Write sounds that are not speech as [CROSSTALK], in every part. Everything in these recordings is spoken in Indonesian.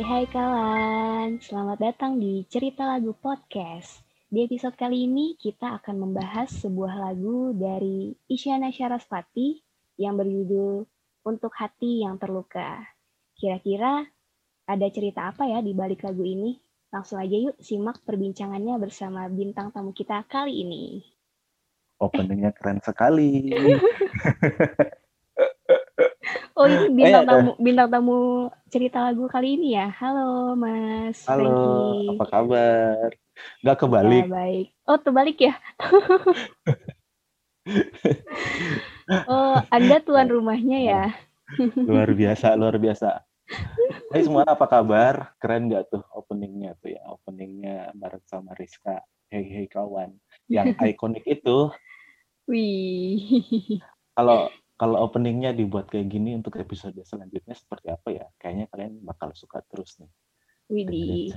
Hai hai kawan, selamat datang di Cerita Lagu Podcast. Di episode kali ini kita akan membahas sebuah lagu dari Isyana Syaraspati yang berjudul Untuk Hati Yang Terluka. Kira-kira ada cerita apa ya di balik lagu ini? Langsung aja yuk simak perbincangannya bersama bintang tamu kita kali ini. Openingnya keren sekali. [LAUGHS] Oh ini [LAUGHS] bintang tamu bintang tamu cerita lagu kali ini ya. Halo Mas Halo, Frankie. apa kabar? Gak kebalik. Ya, baik. Oh terbalik ya? [LAUGHS] oh Anda tuan rumahnya ya? Luar biasa, luar biasa. Hai semua apa kabar? Keren gak tuh openingnya tuh ya? Openingnya bareng sama Rizka. Hei hei kawan. Yang [LAUGHS] ikonik itu Wih. kalau kalau openingnya dibuat kayak gini untuk episode selanjutnya seperti apa ya? Kayaknya kalian bakal suka terus nih. Widih.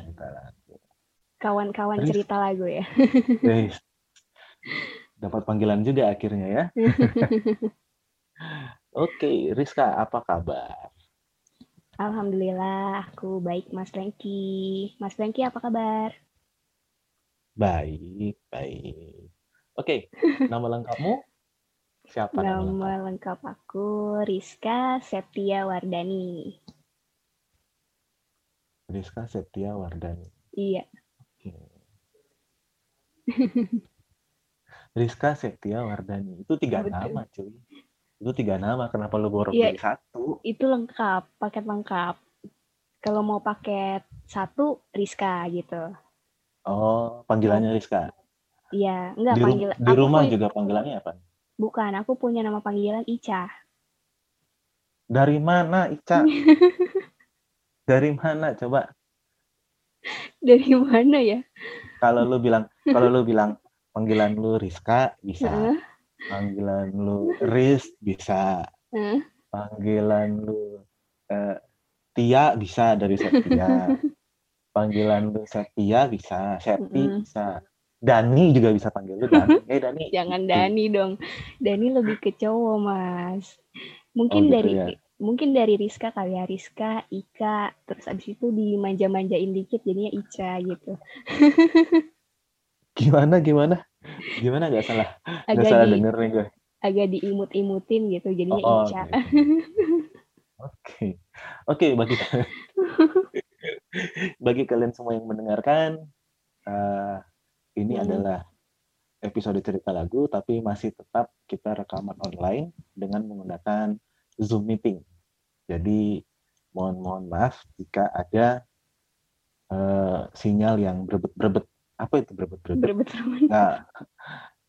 Kawan-kawan cerita lagu ya. Guys, [LAUGHS] dapat panggilan juga akhirnya ya. [LAUGHS] Oke, Rizka, apa kabar? Alhamdulillah aku baik Mas Frankie. Mas Frankie apa kabar? Baik, baik. Oke, [LAUGHS] nama lengkapmu siapa nama lengkap? Nama lengkap aku Rizka Septia Wardani. Rizka Septia Wardani. Iya. Oke. Rizka Septia Wardani. Itu tiga Betul. nama, cuy. Itu tiga nama. Kenapa lu Iya. pilih satu? Itu lengkap, paket lengkap. Kalau mau paket satu Rizka gitu. Oh, panggilannya Rizka. Iya, enggak Di, panggil di aku rumah pu- juga panggilannya apa? Bukan, aku punya nama panggilan Ica. Dari mana, Ica? [LAUGHS] Dari mana? Coba. Dari mana ya? Kalau lu bilang, kalau lu bilang panggilan lu Rizka bisa. Panggilan lu Riz bisa. Panggilan lu eh, Tia bisa dari Septia. [LAUGHS] Panggilan lu Septia bisa, Septi bisa. Dani juga bisa panggil lu Dani. [LAUGHS] Eh Dani. Jangan Dani dong. Dani lebih ke cowok, Mas. Mungkin Oh, gitu dari ya. mungkin dari Rizka kali ya, Rizka, Ika, terus abis itu dimanja-manjain dikit jadinya Ica gitu. [LAUGHS] Gimana gimana? Gimana gak salah? Gak Agak salah di denger nih gue. agak diimut-imutin gitu jadinya Oh, Ica. oke. Oke. Bagi [LAUGHS] bagi kalian semua yang mendengarkan eh, ini Hmm. adalah episode cerita lagu tapi masih tetap kita rekaman online dengan menggunakan Zoom meeting. Jadi mohon mohon maaf jika ada eh, sinyal yang berebet-berebet. Apa itu berebet-berebet? Berebet. Nah,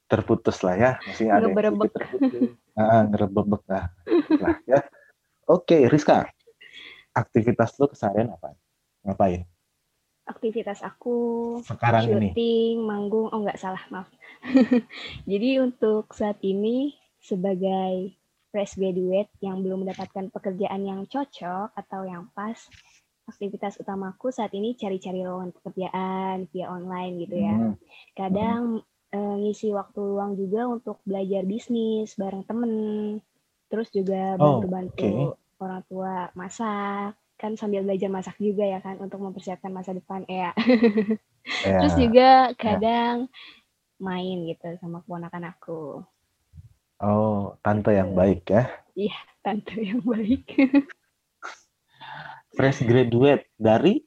terputus lah ya, masih ada sedikit terputus. Ah, ngerebebek lah. lah ya. Oke, Rizka. Aktivitas lu keseharian apa? Ngapain? Aktivitas aku Sekarang ini. syuting, manggung, oh nggak salah, maaf. [LAUGHS] Jadi untuk saat ini sebagai fresh graduate yang belum mendapatkan pekerjaan yang cocok atau yang pas, aktivitas utamaku saat ini cari-cari lowongan pekerjaan via online gitu ya. Hmm. Kadang eh, ngisi waktu luang juga untuk belajar bisnis bareng temen, terus juga Oh, bantu-bantu orang tua masak, kan sambil belajar masak juga ya kan untuk mempersiapkan masa depan ya. Ya. [LAUGHS] Terus juga kadang main gitu sama keponakan aku. Oh, tante yang Gitu. baik ya. Tante yang baik. [LAUGHS] Fresh graduate dari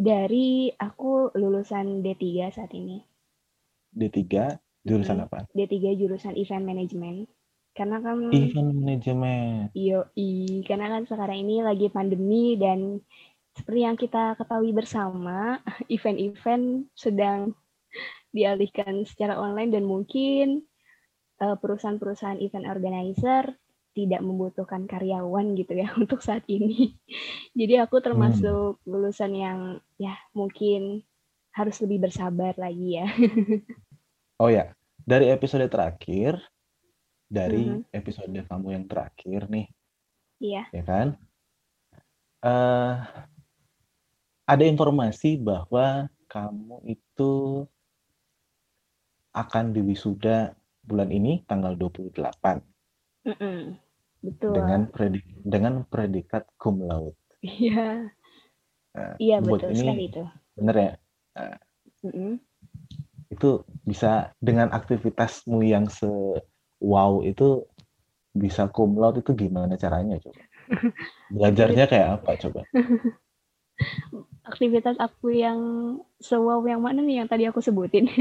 Dari aku lulusan D3 saat ini. D3 jurusan Hmm. apa? D3 jurusan event management. Karena kan Event management. Yoi, karena kan sekarang ini lagi pandemi dan seperti yang kita ketahui bersama, [LAUGHS] event-event sedang dialihkan secara online dan mungkin eh, perusahaan-perusahaan event organizer tidak membutuhkan karyawan gitu ya [LAUGHS] untuk saat ini. Jadi aku termasuk lulusan yang ya mungkin harus lebih bersabar lagi ya. [LAUGHS] Oh ya, dari episode terakhir, dari Mhm. episode kamu yang terakhir nih, Iya. ya kan? Eh, ada informasi bahwa kamu itu akan diwisuda bulan ini tanggal 28 Mm-mm. Betul. dengan predik dengan predikat cum laude. Iya. Nah, Iya betul ini sekali itu. bener ya. Nah, Mm-mm. itu bisa dengan aktivitasmu yang se wow itu bisa cum laude itu gimana caranya coba? [LAUGHS] Belajarnya kayak apa coba? [LAUGHS] Aktivitas aku yang sewow yang mana nih yang tadi aku sebutin? [LAUGHS]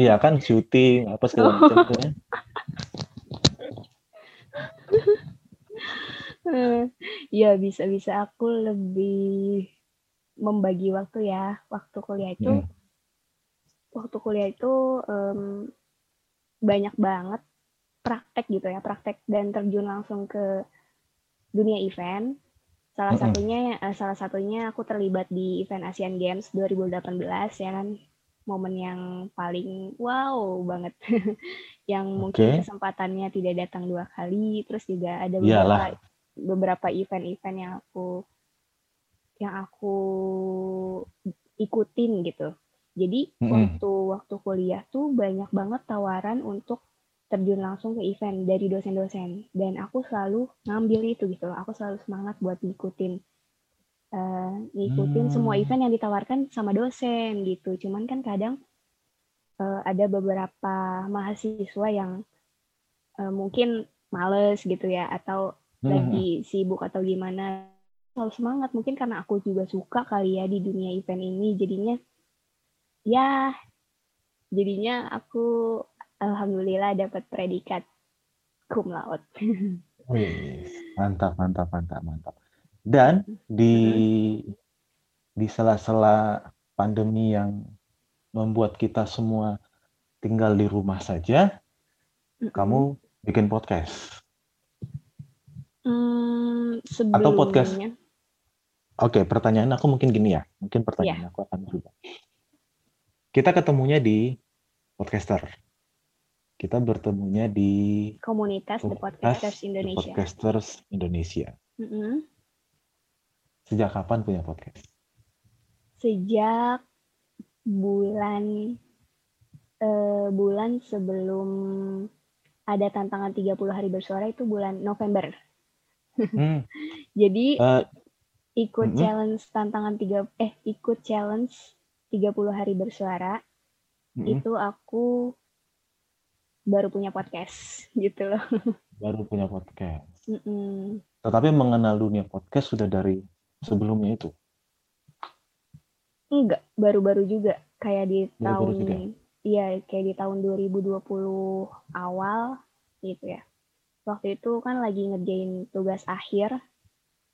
Iya kan syuting apa segala macam itu ya. Ya bisa-bisa aku lebih membagi waktu ya. Waktu kuliah itu, Mm. waktu kuliah itu em, banyak banget praktek gitu ya, praktek dan terjun langsung ke dunia event. Salah Mm-mm. satunya, eh, salah satunya aku terlibat di event Asian Games 2018 ya kan, momen yang paling wow banget, [LAUGHS] yang mungkin kesempatannya tidak datang dua kali. Terus juga ada Iyalah. beberapa beberapa event-event yang aku yang aku ikutin gitu. Jadi Mm-mm. waktu waktu kuliah tuh banyak banget tawaran untuk terjun langsung ke event dari dosen-dosen dan aku selalu ngambil itu gitu. Aku selalu semangat buat ngikutin eh, ngikutin semua Hmm. event yang ditawarkan sama dosen gitu. Cuman kan kadang eh, ada beberapa mahasiswa yang eh, mungkin males gitu ya atau Mm-mm. lagi sibuk atau gimana selalu semangat mungkin karena aku juga suka kali ya di dunia event ini jadinya ya jadinya aku alhamdulillah dapat predikat cum laude [LAUGHS] Wih, mantap, mantap, mantap, mantap. Dan di di sela-sela pandemi yang membuat kita semua tinggal di rumah saja, kamu bikin podcast. Hmm, Atau podcast. Oke, pertanyaan aku mungkin gini ya. Mungkin pertanyaan aku akan berubah. Kita ketemunya di podcaster. Kita bertemunya di komunitas The komunitas Podcasters The Indonesia Podcasters Indonesia. Mm-mm. Sejak kapan punya podcast? sejak bulan eh, bulan sebelum ada tantangan 30 hari bersuara itu bulan November Hmm, [LAUGHS] jadi eh, ikut Mm-mm. challenge tantangan tiga eh ikut challenge 30 hari bersuara mm-mm, itu aku baru punya podcast gitu loh. [LAUGHS] baru punya podcast. Mm-mm. Tetapi mengenal dunia podcast sudah dari sebelumnya itu. Enggak, baru-baru juga kayak di Baru-baru tahun juga. iya kayak di tahun 2020 awal gitu ya. Waktu itu kan lagi ngerjain tugas akhir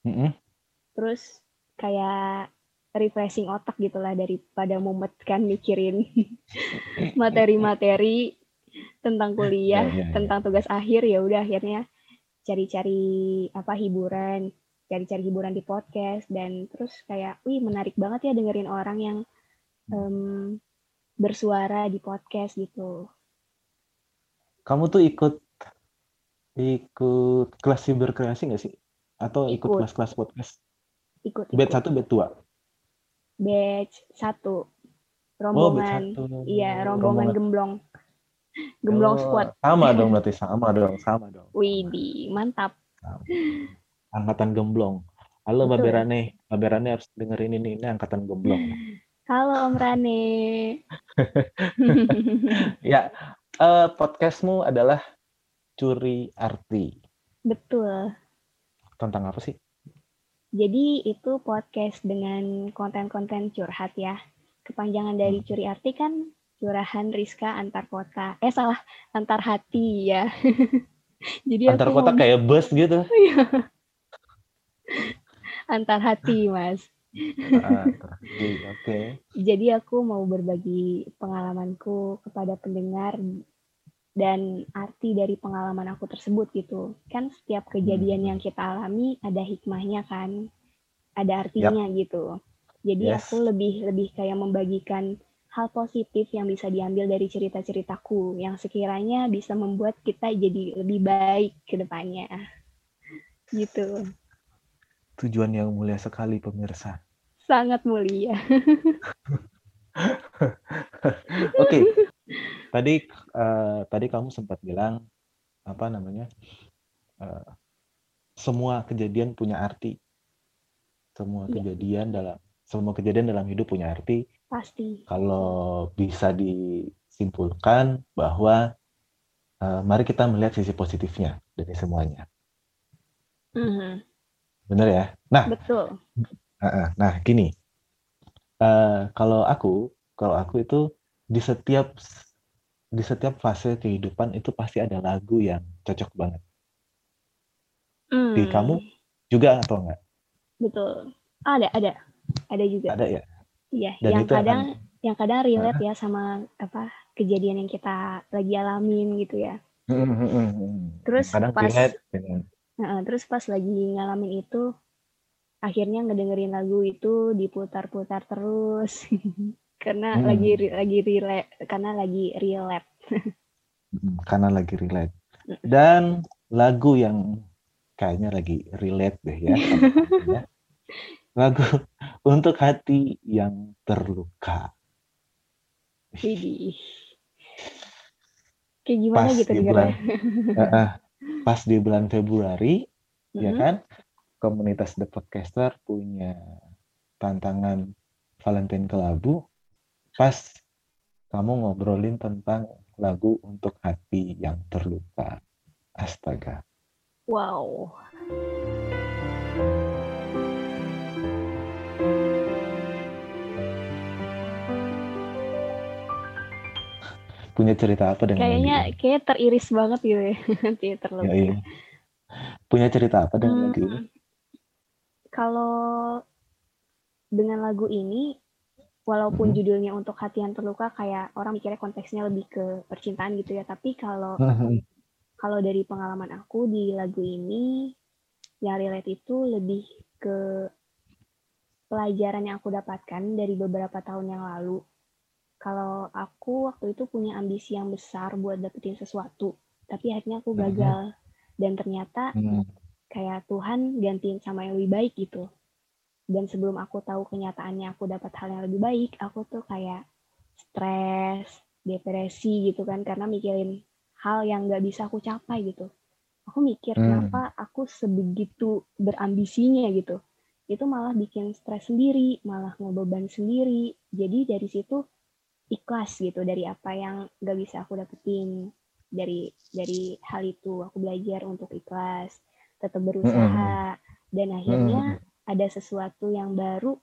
Mm-mm. terus kayak refreshing otak gitulah daripada mumet kan mikirin [LAUGHS] materi-materi tentang kuliah, Ya, ya, ya. tentang tugas akhir ya udah akhirnya cari-cari apa hiburan, cari-cari hiburan di podcast dan terus kayak wih menarik banget ya dengerin orang yang em, bersuara di podcast gitu. Kamu tuh ikut ikut kelas cyberkreasi nggak sih? Atau ikut kelas-kelas podcast? Ikut Batch satu, batch dua. batch satu Oh, batch rombongan satu. iya rombongan gemblong gemblong Oh, squad Sama dong berarti sama dong, sama dong. Widih mantap Angkatan gemblong. Halo Mbak. Berane, Mbak Berane harus dengerin ini, ini angkatan gemblong. halo Om Rane [LAUGHS] ya, eh, podcastmu adalah curi arti. betul Tentang apa sih? Jadi itu podcast dengan konten-konten curhat ya. Kepanjangan dari Hmm. curi arti kan curahan Rizka antar kota. Eh salah, antar hati ya. [LAUGHS] Jadi Antar kota mau- kayak bus gitu. [LAUGHS] antar hati, Mas. Oke. Jadi aku mau berbagi pengalamanku kepada pendengar dan arti dari pengalaman aku tersebut gitu. Kan setiap kejadian Hmm. yang kita alami ada hikmahnya kan. Ada artinya gitu. Jadi Yes. aku lebih lebih kayak membagikan hal positif yang bisa diambil dari cerita-ceritaku yang sekiranya bisa membuat kita jadi lebih baik ke depannya. Gitu. Tujuan yang mulia sekali pemirsa. Sangat mulia. [LAUGHS] Oke. Tadi eh, tadi kamu sempat bilang apa namanya? eh, semua kejadian punya arti. Semua Iya. kejadian dalam semua kejadian dalam hidup punya arti. Pasti. Kalau bisa disimpulkan bahwa uh, mari kita melihat sisi positifnya dari semuanya. Mm-hmm. Benar ya? Nah, betul. Uh, nah, gini. Uh, kalau aku, kalau aku itu di setiap di setiap fase kehidupan itu pasti ada lagu yang cocok banget. Mm. Di kamu juga atau enggak? Betul. Ada, ada. Ada juga. Ada ya? Iya, Dan yang itu kadang akan- yang kadang relate ya sama apa kejadian yang kita lagi alamin gitu ya. Terus kadang pas relate terus pas lagi ngalamin itu akhirnya ngedengerin lagu itu diputar-putar terus [LAUGHS] karena Hmm. lagi lagi relate karena lagi relate. Karena lagi relate. Dan lagu yang kayaknya lagi relate deh ya. [LAUGHS] ya. Lagu [LAUGHS] untuk hati yang terluka. Kayak gimana Pas gitu di bulan [LAUGHS] eh, pas di bulan Februari ya Mhm. kan komunitas The Podcaster punya tantangan Valentine Kelabu pas kamu ngobrolin tentang lagu untuk hati yang terluka. Astaga. Wow. Punya cerita apa dengan Kayaknya lagu ini? kayak teriris banget gitu ya. [LAUGHS] Kayak terluka. Ya, iya. Punya cerita apa dengan lagu ini? Hmm, Kalau dengan lagu ini, walaupun Mhm. judulnya untuk hati yang terluka, kayak orang mikirnya konteksnya lebih ke percintaan gitu ya. Tapi kalau kalau dari pengalaman aku di lagu ini, yang relate itu lebih ke pelajaran yang aku dapatkan dari beberapa tahun yang lalu. Kalau aku waktu itu punya ambisi yang besar buat dapetin sesuatu, tapi akhirnya aku Mhm. gagal. Dan ternyata Hmm. kayak Tuhan gantiin sama yang lebih baik gitu. Dan sebelum aku tahu kenyataannya aku dapat hal yang lebih baik, aku tuh kayak stres, depresi gitu kan karena mikirin hal yang nggak bisa aku capai gitu. Aku mikir Hmm. kenapa aku sebegitu berambisinya gitu. Itu malah bikin stres sendiri, malah ngebeban sendiri. Jadi dari situ ikhlas gitu dari apa yang nggak bisa aku dapetin dari dari hal itu aku belajar untuk ikhlas tetap berusaha dan akhirnya ada sesuatu yang baru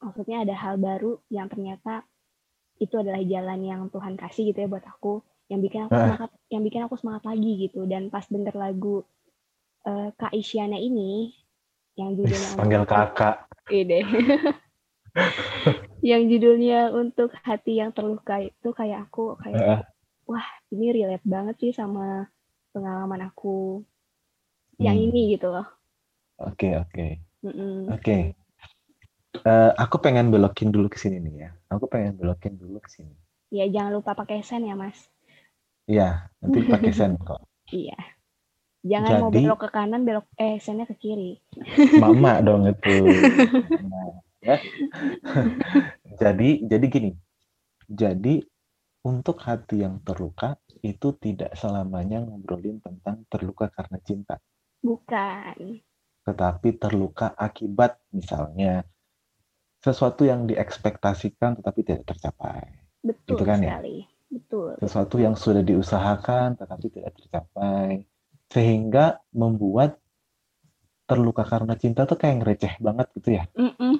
maksudnya ada hal baru yang ternyata itu adalah jalan yang Tuhan kasih gitu ya buat aku yang bikin aku Ah. semangat yang bikin aku semangat lagi gitu dan pas denger lagu eh, Kak Isyana ini yang judulnya untuk Panggil kakak. Ide. [LAUGHS] yang judulnya untuk hati yang terluka itu kayak aku kayak Heeh. wah ini relate banget sih sama pengalaman aku yang Hmm. ini gitu loh. Oke, oke. Mm-mm. Oke. Eh, aku pengen belokin dulu ke sini nih ya. Aku pengen belokin dulu ke sini. Ya jangan lupa pakai sen ya mas. Iya, nanti pakai sen [LAUGHS] kok. Iya. Jangan mau Jadi- belok ke kanan belok eh sennya ke kiri. Mama dong itu. Nah, [LAUGHS] ya. [LAUGHS] jadi jadi gini. Jadi untuk hati yang terluka itu tidak selamanya ngobrolin tentang terluka karena cinta, Bukan. tetapi terluka akibat misalnya sesuatu yang diekspektasikan tetapi tidak tercapai. Betul Gitu kan ya? sekali. Betul. Sesuatu yang sudah diusahakan tetapi tidak tercapai sehingga membuat terluka karena cinta tuh kayak ngereceh banget gitu ya. Mm-mm.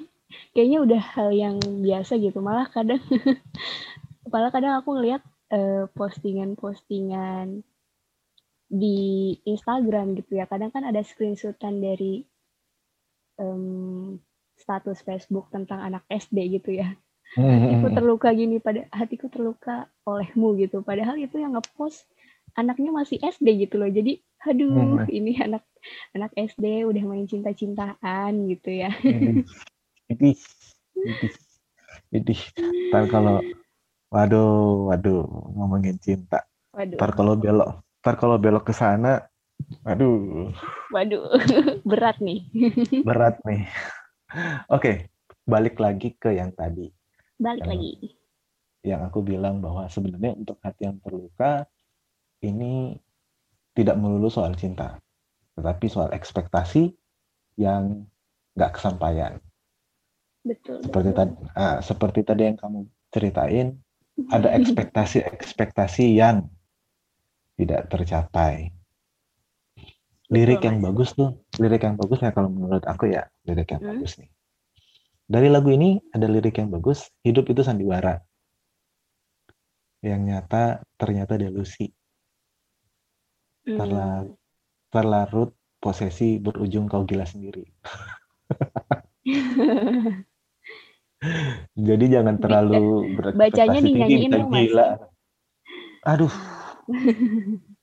Kayaknya udah hal yang biasa gitu. Malah kadang [LAUGHS] malah kadang aku ngeliat eh, postingan-postingan di Instagram gitu ya. Kadang kan ada screenshotan dari em, status Facebook tentang anak SD gitu ya. Hatiku terluka gini pada hatiku terluka olehmu gitu. Padahal itu yang ngepost anaknya masih SD gitu loh. Jadi aduh Hmm. ini anak anak SD udah main cinta-cintaan gitu ya. Idih, idih, idih. Ntar kalau, waduh, waduh, ngomongin cinta. Waduh. Ntar kalau belok, ntar kalau belok ke sana, waduh, Waduh, [LAUGHS] berat nih. [LAUGHS] berat nih. Oke, balik lagi ke yang tadi. Balik Yang- lagi. Yang aku bilang bahwa sebenarnya untuk hati yang terluka, ini tidak melulu soal cinta, tetapi soal ekspektasi yang nggak kesampaian. Betul seperti betul. tadi ah, seperti tadi yang kamu ceritain ada ekspektasi-ekspektasi yang tidak tercapai lirik Betul, yang Mas. bagus tuh lirik yang bagus ya kalau menurut aku ya lirik yang Hmm. bagus nih dari lagu ini ada lirik yang bagus hidup itu sandiwara yang nyata ternyata delusi Hmm. terla- terlarut posesi berujung kau gila sendiri [LAUGHS] jadi jangan terlalu bacanya berekspektasi tinggi dinyanyiin dong, Mas. gila aduh. [LAUGHS]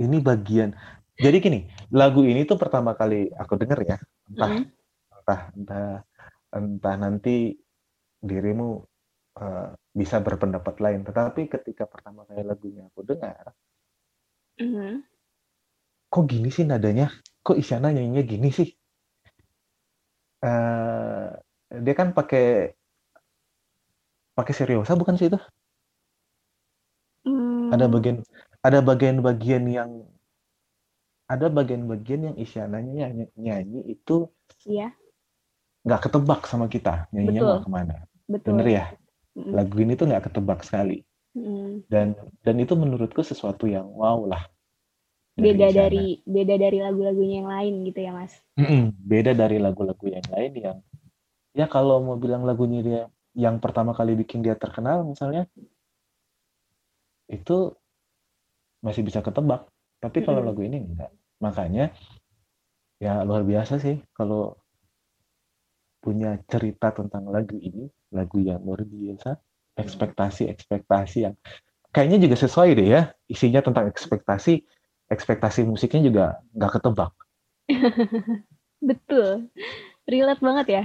Ini bagian. Jadi gini lagu ini tuh pertama kali aku denger ya. Entah Hmm. entah entah entah nanti dirimu eh, bisa berpendapat lain. Tetapi ketika pertama kali lagunya aku dengar Hmm. kok gini sih nadanya? Kok Isyana nyanyinya gini sih? Eh, dia kan pakai pakai seriosa bukan sih itu Hmm. ada bagian ada bagian-bagian yang ada bagian-bagian yang Isyana nyanyi, nyanyi itu Iya, nggak ketebak sama kita nyanyinya Betul. mau ke mana betul. bener ya lagu ini tuh nggak ketebak sekali Hmm. dan dan itu menurutku sesuatu yang wow lah dari Beda Isyana. dari beda dari lagu-lagunya yang lain gitu ya, Mas. Beda dari lagu-lagu yang lain yang ya kalau mau bilang lagunya dia yang pertama kali bikin dia terkenal misalnya itu masih bisa ketebak tapi kalau Mm-mm. lagu ini enggak makanya ya luar biasa sih kalau punya cerita tentang lagu ini lagu yang luar biasa ekspektasi ekspektasi yang kayaknya juga sesuai deh ya isinya tentang ekspektasi ekspektasi musiknya juga nggak ketebak [LAUGHS] Betul. Relate banget ya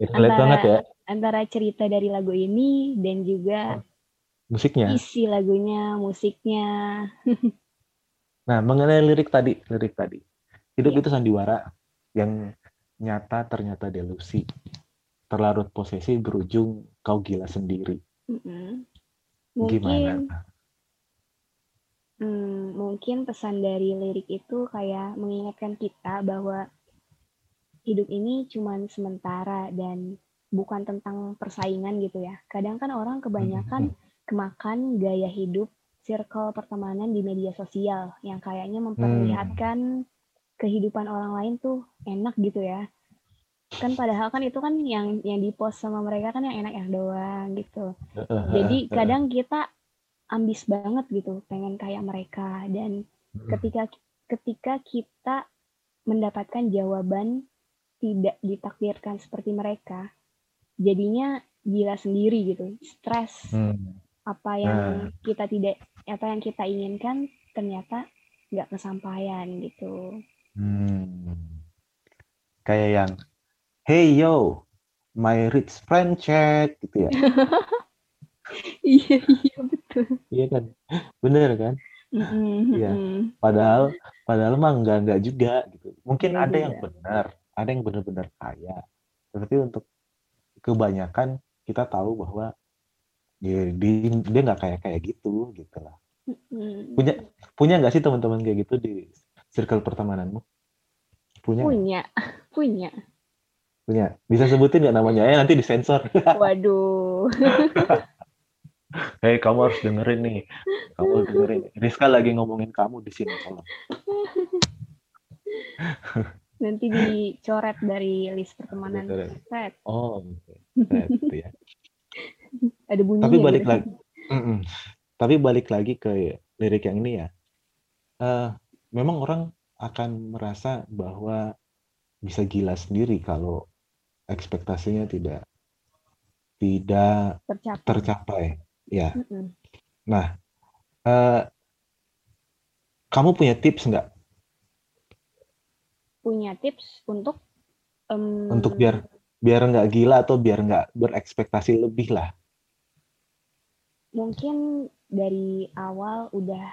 relate Antara- banget ya antara cerita dari lagu ini dan juga musiknya isi lagunya, musiknya. [LAUGHS] Nah, mengenai lirik tadi, lirik tadi. Hidup Iya. itu sandiwara yang nyata ternyata delusi. Terlarut posesi berujung kau gila sendiri. Mm-mm. Mungkin Gimana? Hmm, mungkin pesan dari lirik itu kayak mengingatkan kita bahwa hidup ini cuman sementara dan bukan tentang persaingan gitu ya. Kadang kan orang kebanyakan kemakan gaya hidup circle pertemanan di media sosial yang kayaknya memperlihatkan kehidupan orang lain tuh enak gitu ya. Kan padahal kan itu kan yang yang dipost sama mereka kan yang enak-enak doang gitu. Jadi kadang kita ambis banget gitu, pengen kayak mereka dan ketika ketika kita mendapatkan jawaban tidak ditakdirkan seperti mereka, jadinya gila sendiri gitu, stres Hmm. apa yang Nah. kita tidak apa yang kita inginkan ternyata nggak kesampaian gitu. Hmm. Kayak yang, hey yo, my rich friend chat, gitu ya. [LAUGHS] Iya iya betul. Iya kan? Bener kan? Iya. mm-mm. Padahal, padahal mah enggak enggak juga gitu. Mungkin Enggak ada yang juga. benar, ada yang benar-benar kaya. Tapi untuk kebanyakan kita tahu bahwa ya, dia dia nggak kayak kayak gitu gitu lah. Punya punya nggak sih teman-teman kayak gitu di circle pertemananmu? Punya punya [LAUGHS] punya. punya. Bisa sebutin nggak namanya? Eh nanti disensor. [LAUGHS] Waduh. [LAUGHS] Hei kamu harus dengerin nih. Kamu harus dengerin. Rizka lagi ngomongin kamu di sini tolong. Nanti [LAUGHS] dicoret dari list pertemanan. Oh, [LAUGHS] gitu ya. ada bunyinya. Tapi balik gitu. lagi. Tapi balik lagi ke lirik yang ini ya. Eh, memang orang akan merasa bahwa bisa gila sendiri kalau ekspektasinya tidak tidak Tercapai. tercapai. Ya. Mm-mm. Nah, eh, kamu punya tips nggak Punya tips untuk em, untuk biar biar nggak gila atau biar nggak berekspektasi lebih lah? mungkin dari awal udah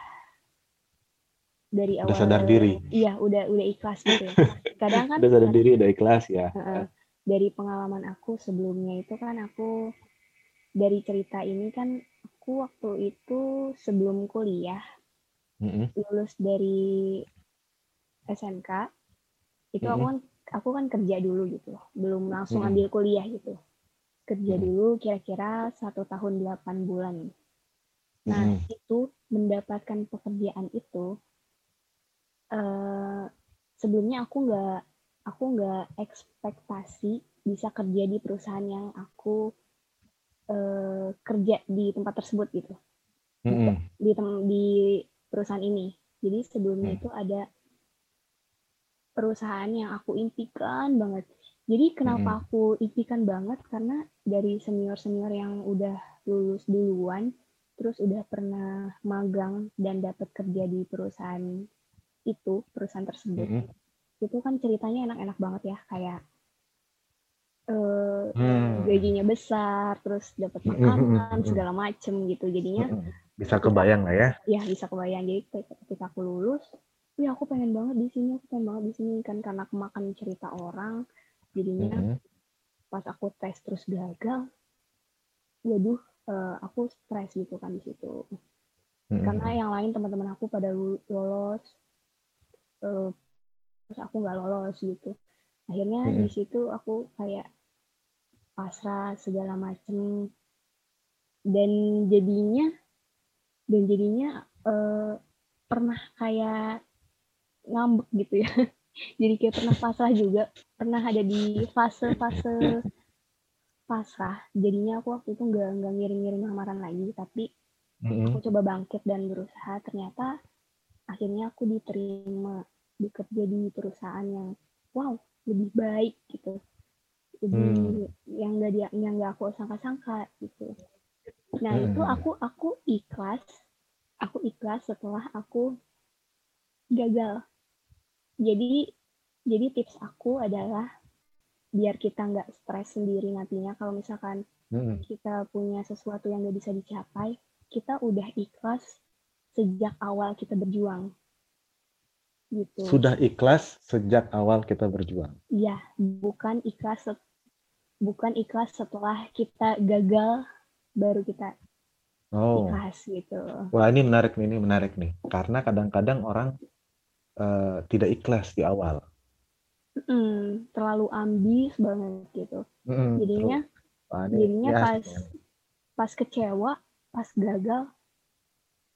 dari Udah awal sadar diri. Iya, udah udah ikhlas gitu ya. Kadang kan [LAUGHS] Udah sadar diri, udah ikhlas ya. Heeh. dari pengalaman aku sebelumnya itu kan aku dari cerita ini kan aku waktu itu sebelum kuliah Mm-mm. lulus dari SMK itu aku Mm-mm. kan aku kan kerja dulu gitu loh, belum langsung Hmm. ambil kuliah gitu. Kerja Hmm. dulu kira-kira satu tahun 8 bulan. Nah, Mm-mm. itu mendapatkan pekerjaan itu eh sebelumnya aku nggak aku nggak ekspektasi bisa kerja di perusahaan yang aku eh, kerja di tempat tersebut gitu Mm-mm. di di perusahaan ini. Jadi sebelumnya Hmm. itu ada perusahaan yang aku impikan banget. Jadi kenapa Hmm. aku impikan banget karena dari senior-senior yang udah lulus duluan, terus udah pernah magang dan dapat kerja di perusahaan itu, perusahaan tersebut. Mm-mm. Itu kan ceritanya enak-enak banget ya, kayak eh, Hmm. gajinya besar, terus dapat Hmm, hmm, hmm, makanan hmm. segala macem gitu. Jadinya. Bisa kebayang lah ya. ya bisa kebayang jadi ketika aku lulus ya aku pengen banget di sini aku pengen banget di sini kan karena kemakan cerita orang jadinya Mm-mm. pas aku tes terus gagal waduh eh, aku stres gitu kan di situ Mm-mm. karena yang lain teman-teman aku pada lolos eh, terus aku nggak lolos gitu akhirnya Mm-mm. di situ aku kayak pasrah segala macem dan jadinya dan jadinya eh, pernah kayak ngambek gitu ya. [LAUGHS] Jadi kayak pernah pasrah juga. Pernah ada di fase-fase pasrah. Jadinya aku waktu itu nggak nggak ngirim-ngirim lamaran lagi. Tapi Mm-mm. aku coba bangkit dan berusaha. Ternyata akhirnya aku diterima bekerja di perusahaan yang wow lebih baik gitu. Lebih yang nggak dia yang nggak aku sangka-sangka gitu. Nah Hmm. itu aku aku ikhlas. Aku ikhlas setelah aku gagal jadi jadi tips aku adalah biar kita nggak stres sendiri nantinya kalau misalkan Mm-mm. kita punya sesuatu yang nggak bisa dicapai, kita udah ikhlas sejak awal kita berjuang. Gitu. Sudah ikhlas sejak awal kita berjuang. Iya, bukan ikhlas bukan ikhlas setelah kita gagal baru kita Oh, ikhlas gitu. wah ini menarik nih, ini menarik nih. Karena kadang-kadang orang eh, tidak ikhlas di awal. Mm, terlalu ambis banget gitu. Mm-mm. Jadinya ini jadinya ya, pas pas kecewa, pas gagal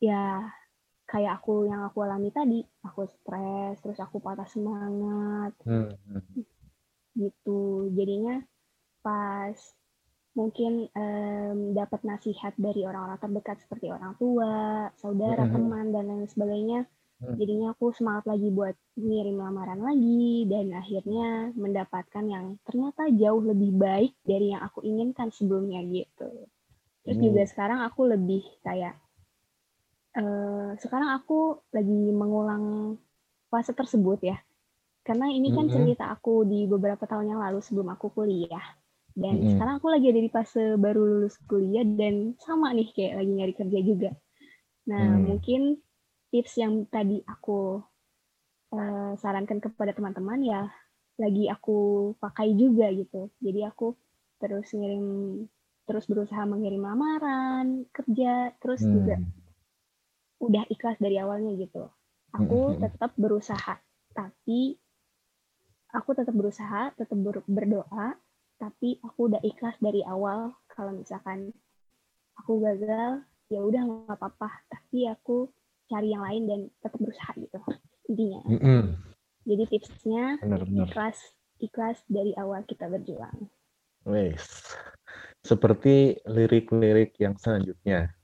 ya kayak aku yang aku alami tadi, aku stres, terus aku patah semangat, hmm. gitu jadinya pas mungkin em, dapat nasihat dari orang-orang terdekat seperti orang tua saudara Mhm. teman dan lain sebagainya. Jadinya aku semangat lagi buat ngirim lamaran lagi dan akhirnya mendapatkan yang ternyata jauh lebih baik dari yang aku inginkan sebelumnya gitu terus Hmm. juga sekarang aku lebih kayak eh, sekarang aku lagi mengulang fase tersebut ya karena ini kan Mhm. cerita aku di beberapa tahun yang lalu sebelum aku kuliah dan Mhm. sekarang aku lagi ada di fase baru lulus kuliah dan sama nih kayak lagi nyari kerja juga nah Hmm. mungkin tips yang tadi aku eh, sarankan kepada teman-teman ya lagi aku pakai juga gitu jadi aku terus ngirim terus berusaha mengirim lamaran kerja terus juga Hmm. udah ikhlas dari awalnya gitu. Aku Mhm. tetap berusaha, tapi aku tetap berusaha, tetap ber- berdoa, tapi aku udah ikhlas dari awal. Kalau misalkan aku gagal, ya udah nggak apa-apa. Tapi aku cari yang lain dan tetap berusaha gitu intinya. Mm-mm. Jadi tipsnya Benar-benar. ikhlas, ikhlas dari awal kita berjuang. Wes. Seperti lirik-lirik yang selanjutnya.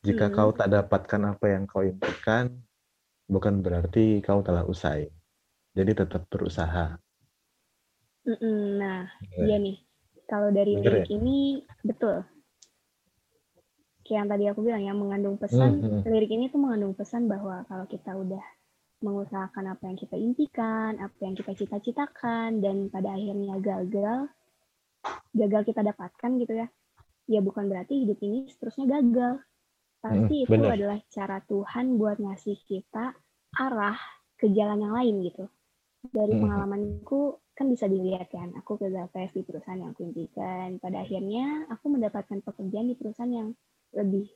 Jika Hmm. kau tak dapatkan apa yang kau impikan, bukan berarti kau telah usai. Jadi tetap berusaha. Nah, Ya. Iya nih, kalau dari Bener lirik ini betul. Kayak yang tadi aku bilang ya, mengandung pesan, Hmm, hmm. lirik ini tuh mengandung pesan bahwa kalau kita udah mengusahakan apa yang kita impikan, apa yang kita cita-citakan, dan pada akhirnya gagal, gagal kita dapatkan gitu ya, ya bukan berarti hidup ini seterusnya gagal. Pasti Hmm, itu bener. adalah cara Tuhan buat ngasih kita arah ke jalan yang lain gitu. Dari Hmm. pengalamanku kan bisa dilihat kan, aku gagal tes di perusahaan yang aku impikan. Pada akhirnya aku mendapatkan pekerjaan di perusahaan yang lebih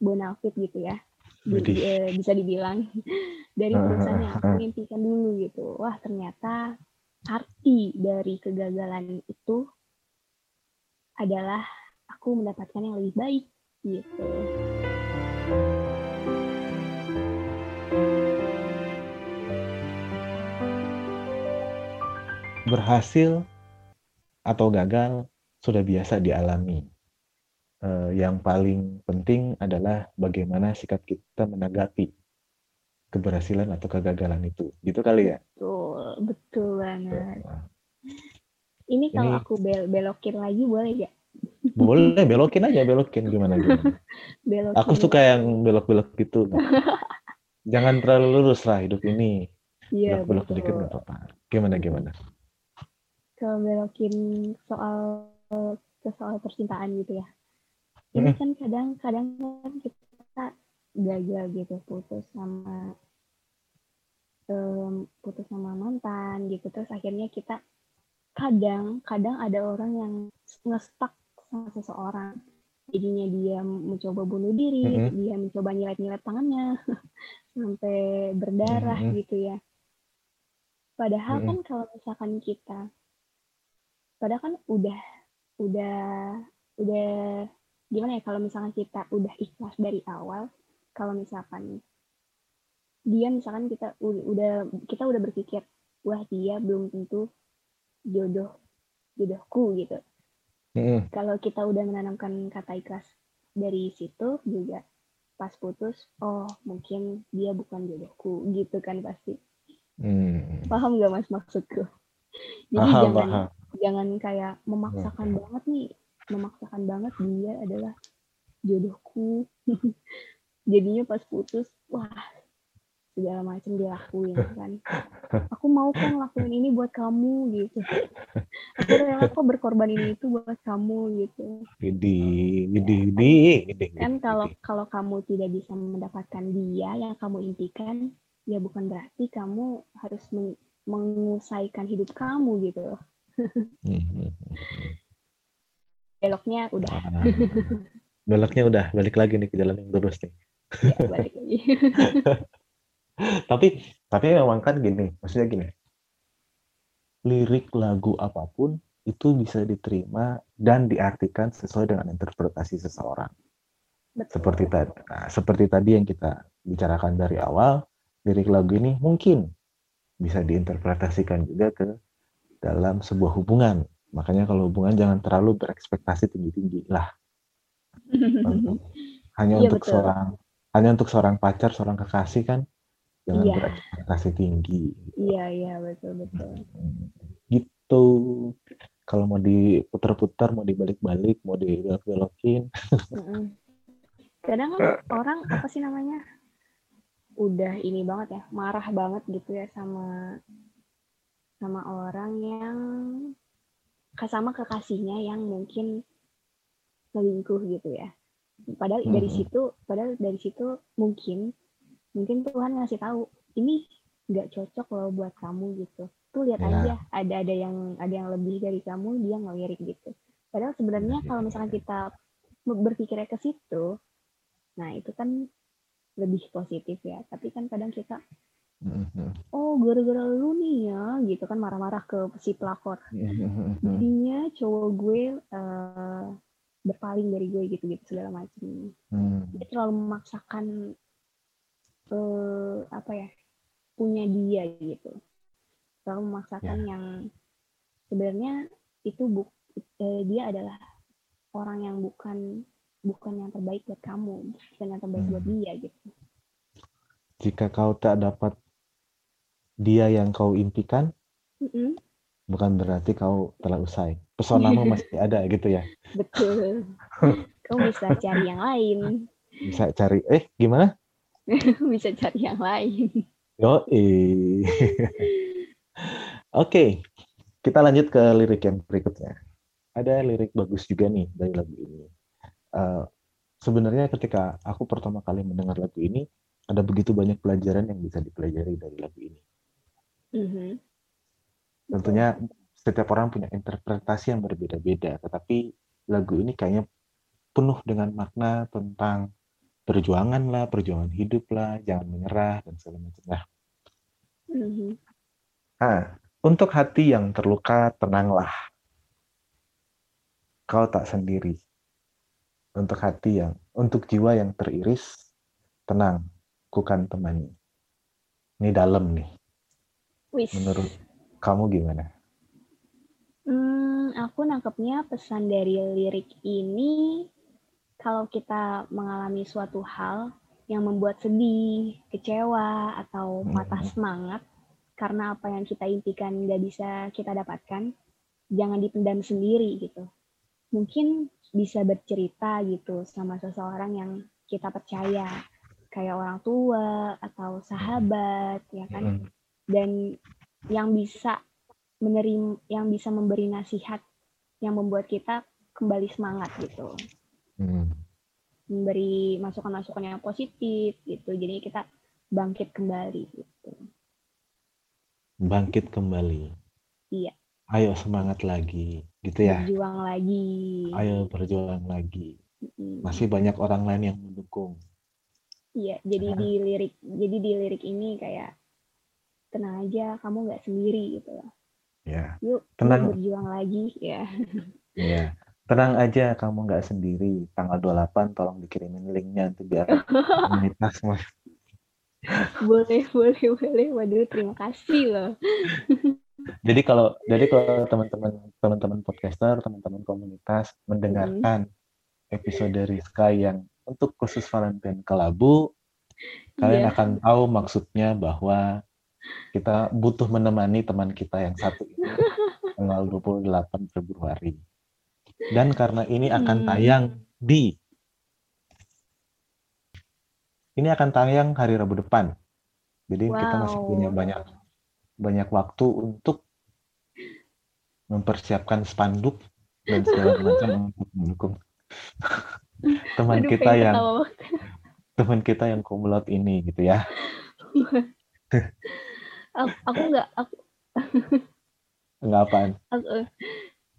bonafit gitu ya, Di- eh, bisa dibilang [LAUGHS] dari Ah, perusahaan yang aku ah, ah. impikan dulu gitu. Wah ternyata arti dari kegagalan itu adalah aku mendapatkan yang lebih baik gitu. Berhasil atau gagal sudah biasa dialami. Uh, yang paling penting adalah bagaimana sikap kita menanggapi keberhasilan atau kegagalan itu. Gitu kali ya? Betul, betul banget. Ini kalau Ini... aku bel belokin lagi boleh gak? Boleh, belokin aja, belokin gimana gimana. [LAUGHS] belokin. Aku suka yang belok-belok gitu. [LAUGHS] Jangan terlalu lurus lah hidup ini. Iya, belok-belok dikit nggak apa-apa. Gimana gimana? Kalau belokin soal ke soal percintaan gitu ya. Ini kan kadang-kadang kan kita gagal gitu putus sama um, putus sama mantan gitu terus akhirnya kita kadang kadang ada orang yang ngestak sama seseorang jadinya dia mencoba bunuh diri mm -hmm. dia mencoba nyilet-nyilet tangannya [LAUGHS] sampai berdarah mm -hmm. gitu ya padahal mm -hmm. kan kalau misalkan kita padahal kan udah udah udah gimana ya kalau misalkan kita udah ikhlas dari awal kalau misalkan dia misalkan kita udah kita udah berpikir wah dia belum tentu jodoh jodohku gitu Mm. Kalau kita udah menanamkan kata ikhlas dari situ juga pas putus, oh mungkin dia bukan jodohku gitu kan pasti. Mm. Paham gak mas maksudku? Jadi paham, jangan paham. jangan kayak memaksakan mm. banget nih, memaksakan banget dia adalah jodohku. [LAUGHS] Jadinya pas putus, wah segala macam dilakuin kan. Aku mau kan lakuin ini buat kamu gitu. Aku rela kok berkorban ini itu buat kamu gitu. Gede gede gede gede kan kalau kalau kamu tidak bisa mendapatkan dia yang kamu impikan ya bukan berarti kamu harus meng mengusaikan hidup kamu gitu beloknya udah beloknya udah balik lagi nih ke jalan yang lurus nih ya, balik lagi [LAUGHS] tapi tapi memang kan gini, maksudnya gini. Lirik lagu apa pun itu bisa diterima dan diartikan sesuai dengan interpretasi seseorang. Betul. Seperti tadi, nah, seperti tadi yang kita bicarakan dari awal, lirik lagu ini mungkin bisa diinterpretasikan juga ke dalam sebuah hubungan. Makanya kalau hubungan jangan terlalu berekspektasi tinggi-tinggi lah. [LAUGHS] hanya iya, untuk betul. seorang hanya untuk seorang pacar, seorang kekasih kan jangan iya. berekspektasi tinggi iya iya betul betul gitu kalau mau diputar-putar mau dibalik-balik mau dibelok-belokin kadang kan orang apa sih namanya udah ini banget ya marah banget gitu ya sama sama orang yang sama kekasihnya yang mungkin selingkuh gitu ya padahal hmm. dari situ padahal dari situ mungkin mungkin Tuhan ngasih tahu ini nggak cocok loh buat kamu gitu tuh lihat ya. aja ada ada yang ada yang lebih dari kamu dia ngelirik gitu padahal sebenarnya ya, kalau misalkan kita berpikirnya ke situ nah itu kan lebih positif ya tapi kan kadang kita. Oh gara-gara lu nih ya gitu kan marah-marah ke si pelakor jadinya cowok gue uh, berpaling dari gue gitu-gitu segala macam hmm. dia terlalu memaksakan uh, apa ya punya dia gitu selalu memaksakan yeah. yang sebenarnya itu buk eh, dia adalah orang yang bukan bukan yang terbaik buat kamu bukan yang terbaik hmm. buat dia gitu jika kau tak dapat dia yang kau impikan mm -mm. bukan berarti kau telah usai pesonamu [LAUGHS] masih ada gitu ya betul [LAUGHS] kau bisa cari yang lain bisa cari eh gimana [LAUGHS] bisa cari yang lain. Yo, Oke, kita lanjut ke lirik yang berikutnya. Ada lirik bagus juga nih dari lagu ini. Uh, sebenarnya ketika aku pertama kali mendengar lagu ini, ada begitu banyak pelajaran yang bisa dipelajari dari lagu ini. Mm-hmm. Tentunya setiap orang punya interpretasi yang berbeda-beda, tetapi lagu ini kayaknya penuh dengan makna tentang perjuangan lah, perjuangan hidup lah, jangan menyerah dan segala macam lah. Mm-hmm. Nah, Untuk hati yang terluka, tenanglah. Kau tak sendiri. Untuk hati yang, untuk jiwa yang teriris, tenang, kukan temani. Ini dalam nih. Wis. Menurut kamu gimana? Hmm, aku nangkepnya pesan dari lirik ini kalau kita mengalami suatu hal yang membuat sedih, kecewa, atau patah Hmm. semangat karena apa yang kita impikan nggak bisa kita dapatkan, jangan dipendam sendiri gitu. Mungkin bisa bercerita gitu sama seseorang yang kita percaya, kayak orang tua atau sahabat, ya kan? Dan yang bisa menerima, yang bisa memberi nasihat yang membuat kita kembali semangat gitu Hmm. memberi masukan-masukan yang positif gitu. Jadi kita bangkit kembali gitu. Bangkit kembali. Iya. Ayo semangat lagi, gitu ya. Berjuang lagi. Ayo berjuang lagi. Masih banyak orang lain yang mendukung. Iya, jadi Nah. di lirik jadi di lirik ini kayak tenang aja, kamu nggak sendiri gitu. Ya, Yuk, yuk Tenang. berjuang lagi ya. ya. Tenang aja, kamu nggak sendiri. Tanggal 28 tolong dikirimin linknya nanti biar komunitas boleh, boleh, boleh. Waduh, terima kasih loh. Jadi kalau jadi kalau teman-teman teman-teman podcaster, teman-teman komunitas mendengarkan episode Rizka yang untuk khusus Valentine Kelabu, kalian Iya. akan tahu maksudnya bahwa kita butuh menemani teman kita yang satu ini [LAUGHS] tanggal 28 Februari. Dan karena ini akan Hmm. tayang di ini akan tayang hari Rabu depan. Jadi kita masih Wow. punya banyak banyak waktu untuk mempersiapkan spanduk dan segala macam untuk mendukung [LAUGHS] teman Waduh, kita yang teman kita yang kumlot ini gitu ya. [LAUGHS] aku, aku nggak aku, Enggak apaan. aku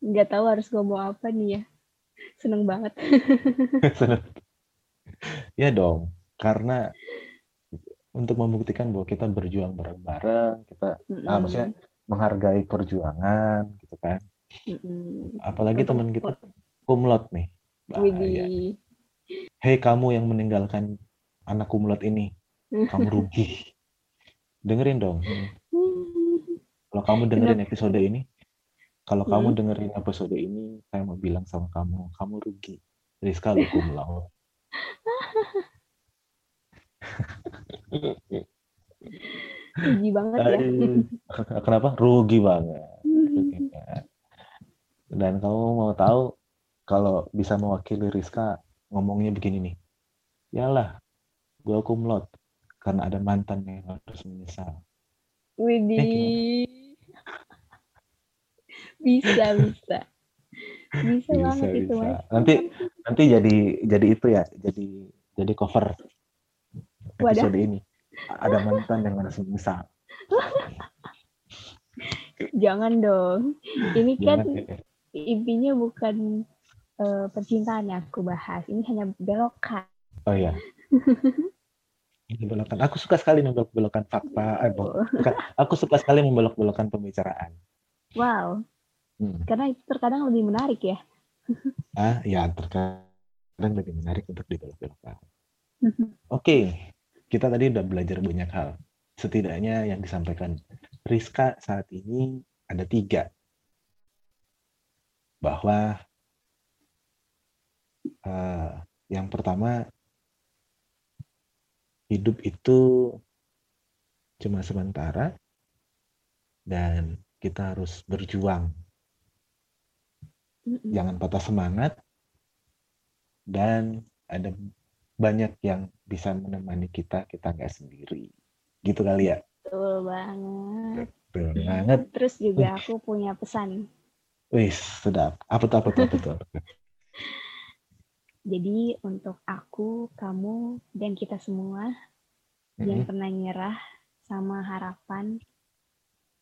nggak tahu harus ngomong apa nih ya. Seneng banget. [LAUGHS] Seneng. ya dong, karena untuk membuktikan bahwa kita berjuang bareng-bareng, kita ah, maksudnya menghargai perjuangan gitu kan. Mm-mm. Apalagi Untuk- teman kita kumlot nih. Bahaya. Hei kamu yang meninggalkan anak kumlot ini, kamu [LAUGHS] rugi. Dengerin dong. Kalau kamu dengerin episode ini, kalau kamu Hmm. dengerin episode ini, saya mau bilang sama kamu, kamu rugi. Rizka lu kumlot. Rugi banget ya. Kenapa? Rugi banget. Rugi banget. Dan kamu mau tahu kalau bisa mewakili Rizka ngomongnya begini nih. Yalah, gue kumlot karena ada mantan yang harus menyesal. Widih. [LAUGHS] Bisa, bisa. Bisa, banget itu, Mas. Nanti nanti jadi jadi itu ya, jadi jadi cover episode ini. Ada mantan yang harus menyesal. [LAUGHS] Jangan dong. Ini kan Gimana? intinya bukan eh, percintaan yang aku bahas. Ini hanya belokan. Oh iya. [LAUGHS] Ini belokan. Aku suka sekali membelok-belokkan fakta. Eh, bu- bukan. Aku suka sekali membelok-belokkan pembicaraan. Wow. Hmm. Karena itu terkadang lebih menarik ya. [LAUGHS] Ah, ya terkadang lebih menarik untuk dibelok-belokkan. [LAUGHS] Oke, kita tadi udah belajar banyak hal. Setidaknya yang disampaikan Rizka saat ini ada tiga. Bahwa eh, yang pertama, hidup itu cuma sementara dan kita harus berjuang. Jangan patah semangat dan ada banyak yang bisa menemani kita, kita nggak sendiri. Gitu kali ya. Betul banget. Betul banget. Terus juga aku punya pesan. Wih, sedap. Apa tuh, apa tuh, apa tuh, apa [LAUGHS] tuh? Jadi untuk aku, kamu, dan kita semua jangan Mm-mm. pernah nyerah sama harapan,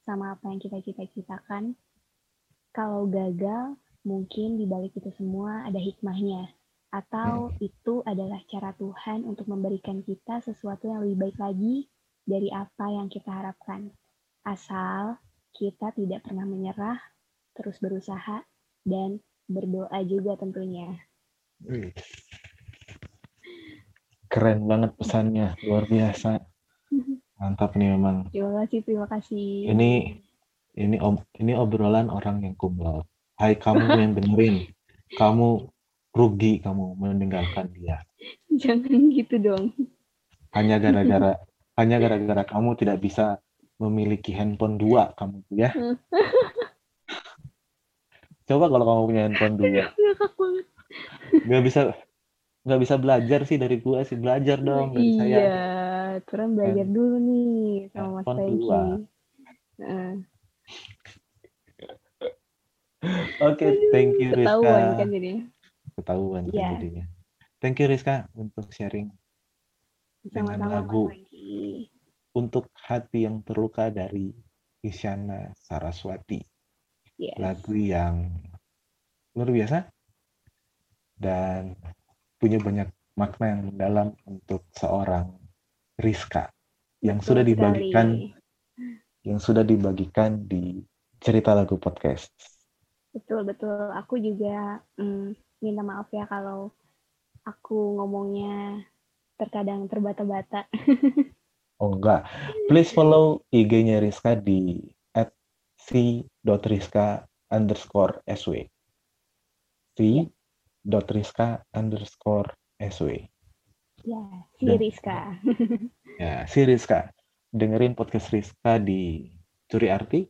sama apa yang kita cita-citakan. Kalau gagal, mungkin di balik itu semua ada hikmahnya. Atau itu adalah cara Tuhan untuk memberikan kita sesuatu yang lebih baik lagi dari apa yang kita harapkan. Asal kita tidak pernah menyerah, terus berusaha, dan berdoa juga tentunya. Keren banget pesannya, luar biasa. Mantap nih memang. Terima kasih, terima kasih. Ini ini ob, ini obrolan orang yang kumlot. Hai kamu yang dengerin, kamu rugi kamu meninggalkan dia. Jangan gitu dong. Hanya gara-gara hanya gara-gara kamu tidak bisa memiliki handphone dua kamu ya. [LAUGHS] Coba kalau kamu punya handphone dua. Gak bisa nggak bisa belajar sih dari gua sih belajar dong dari iya, saya. Iya, turun belajar Dan dulu nih sama Mas. Heeh. Oke, thank you Ketahuan Rizka. kan jadi. Ketahuan kan Iya. jadinya. Thank you Rizka untuk sharing dengan Sama-sama Mas lagu Franky. untuk hati yang terluka dari Isyana Saraswati. Yes. Lagu yang luar biasa dan punya banyak makna yang mendalam untuk seorang Rizka yang Betul sudah sekali. dibagikan yang sudah dibagikan di cerita lagu podcast. Betul betul. Aku juga mm, minta maaf ya kalau aku ngomongnya terkadang terbata-bata. [LAUGHS] Oh enggak. Please follow IG-nya Rizka di @c.rizka underscore sw. c.rizka underscore sw. Ya, si Dan- Rizka. [LAUGHS] Ya, si Rizka. Dengerin podcast Rizka di Curi Arti,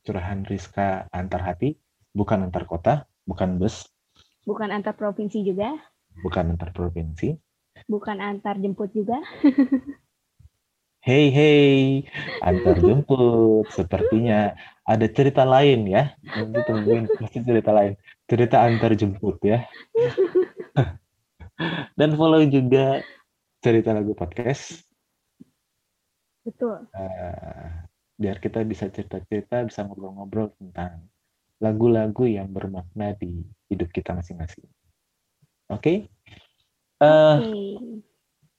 Curahan Rizka Antar Hati, bukan antar kota, bukan bus, Bukan antar provinsi juga, bukan antar provinsi. bukan antar jemput juga. [LAUGHS] Hey hey, antar [LAUGHS] jemput. Sepertinya ada cerita lain ya. Nanti tungguin pasti cerita lain. Cerita antar jemput ya. [LAUGHS] Dan follow juga cerita lagu podcast. Betul. eh, biar kita bisa cerita-cerita, bisa ngobrol-ngobrol tentang lagu-lagu yang bermakna di hidup kita masing-masing. Oke? Eh, Oke.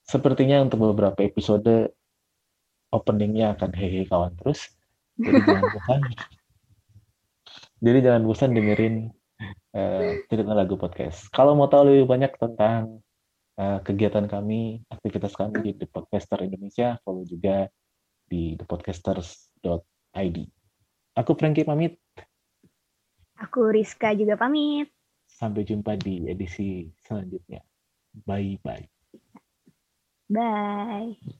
sepertinya untuk beberapa episode openingnya akan hehe kawan terus. [LAUGHS] Jadi jangan bosan. Jadi jangan bosan dengerin eh, cerita lagu podcast. Kalau mau tahu lebih banyak tentang eh, kegiatan kami, aktivitas kami di The Podcaster Indonesia, follow juga di thepodcasters.id. Aku Frankie pamit. Aku Rizka juga pamit. Sampai jumpa di edisi selanjutnya. Bye bye. Bye.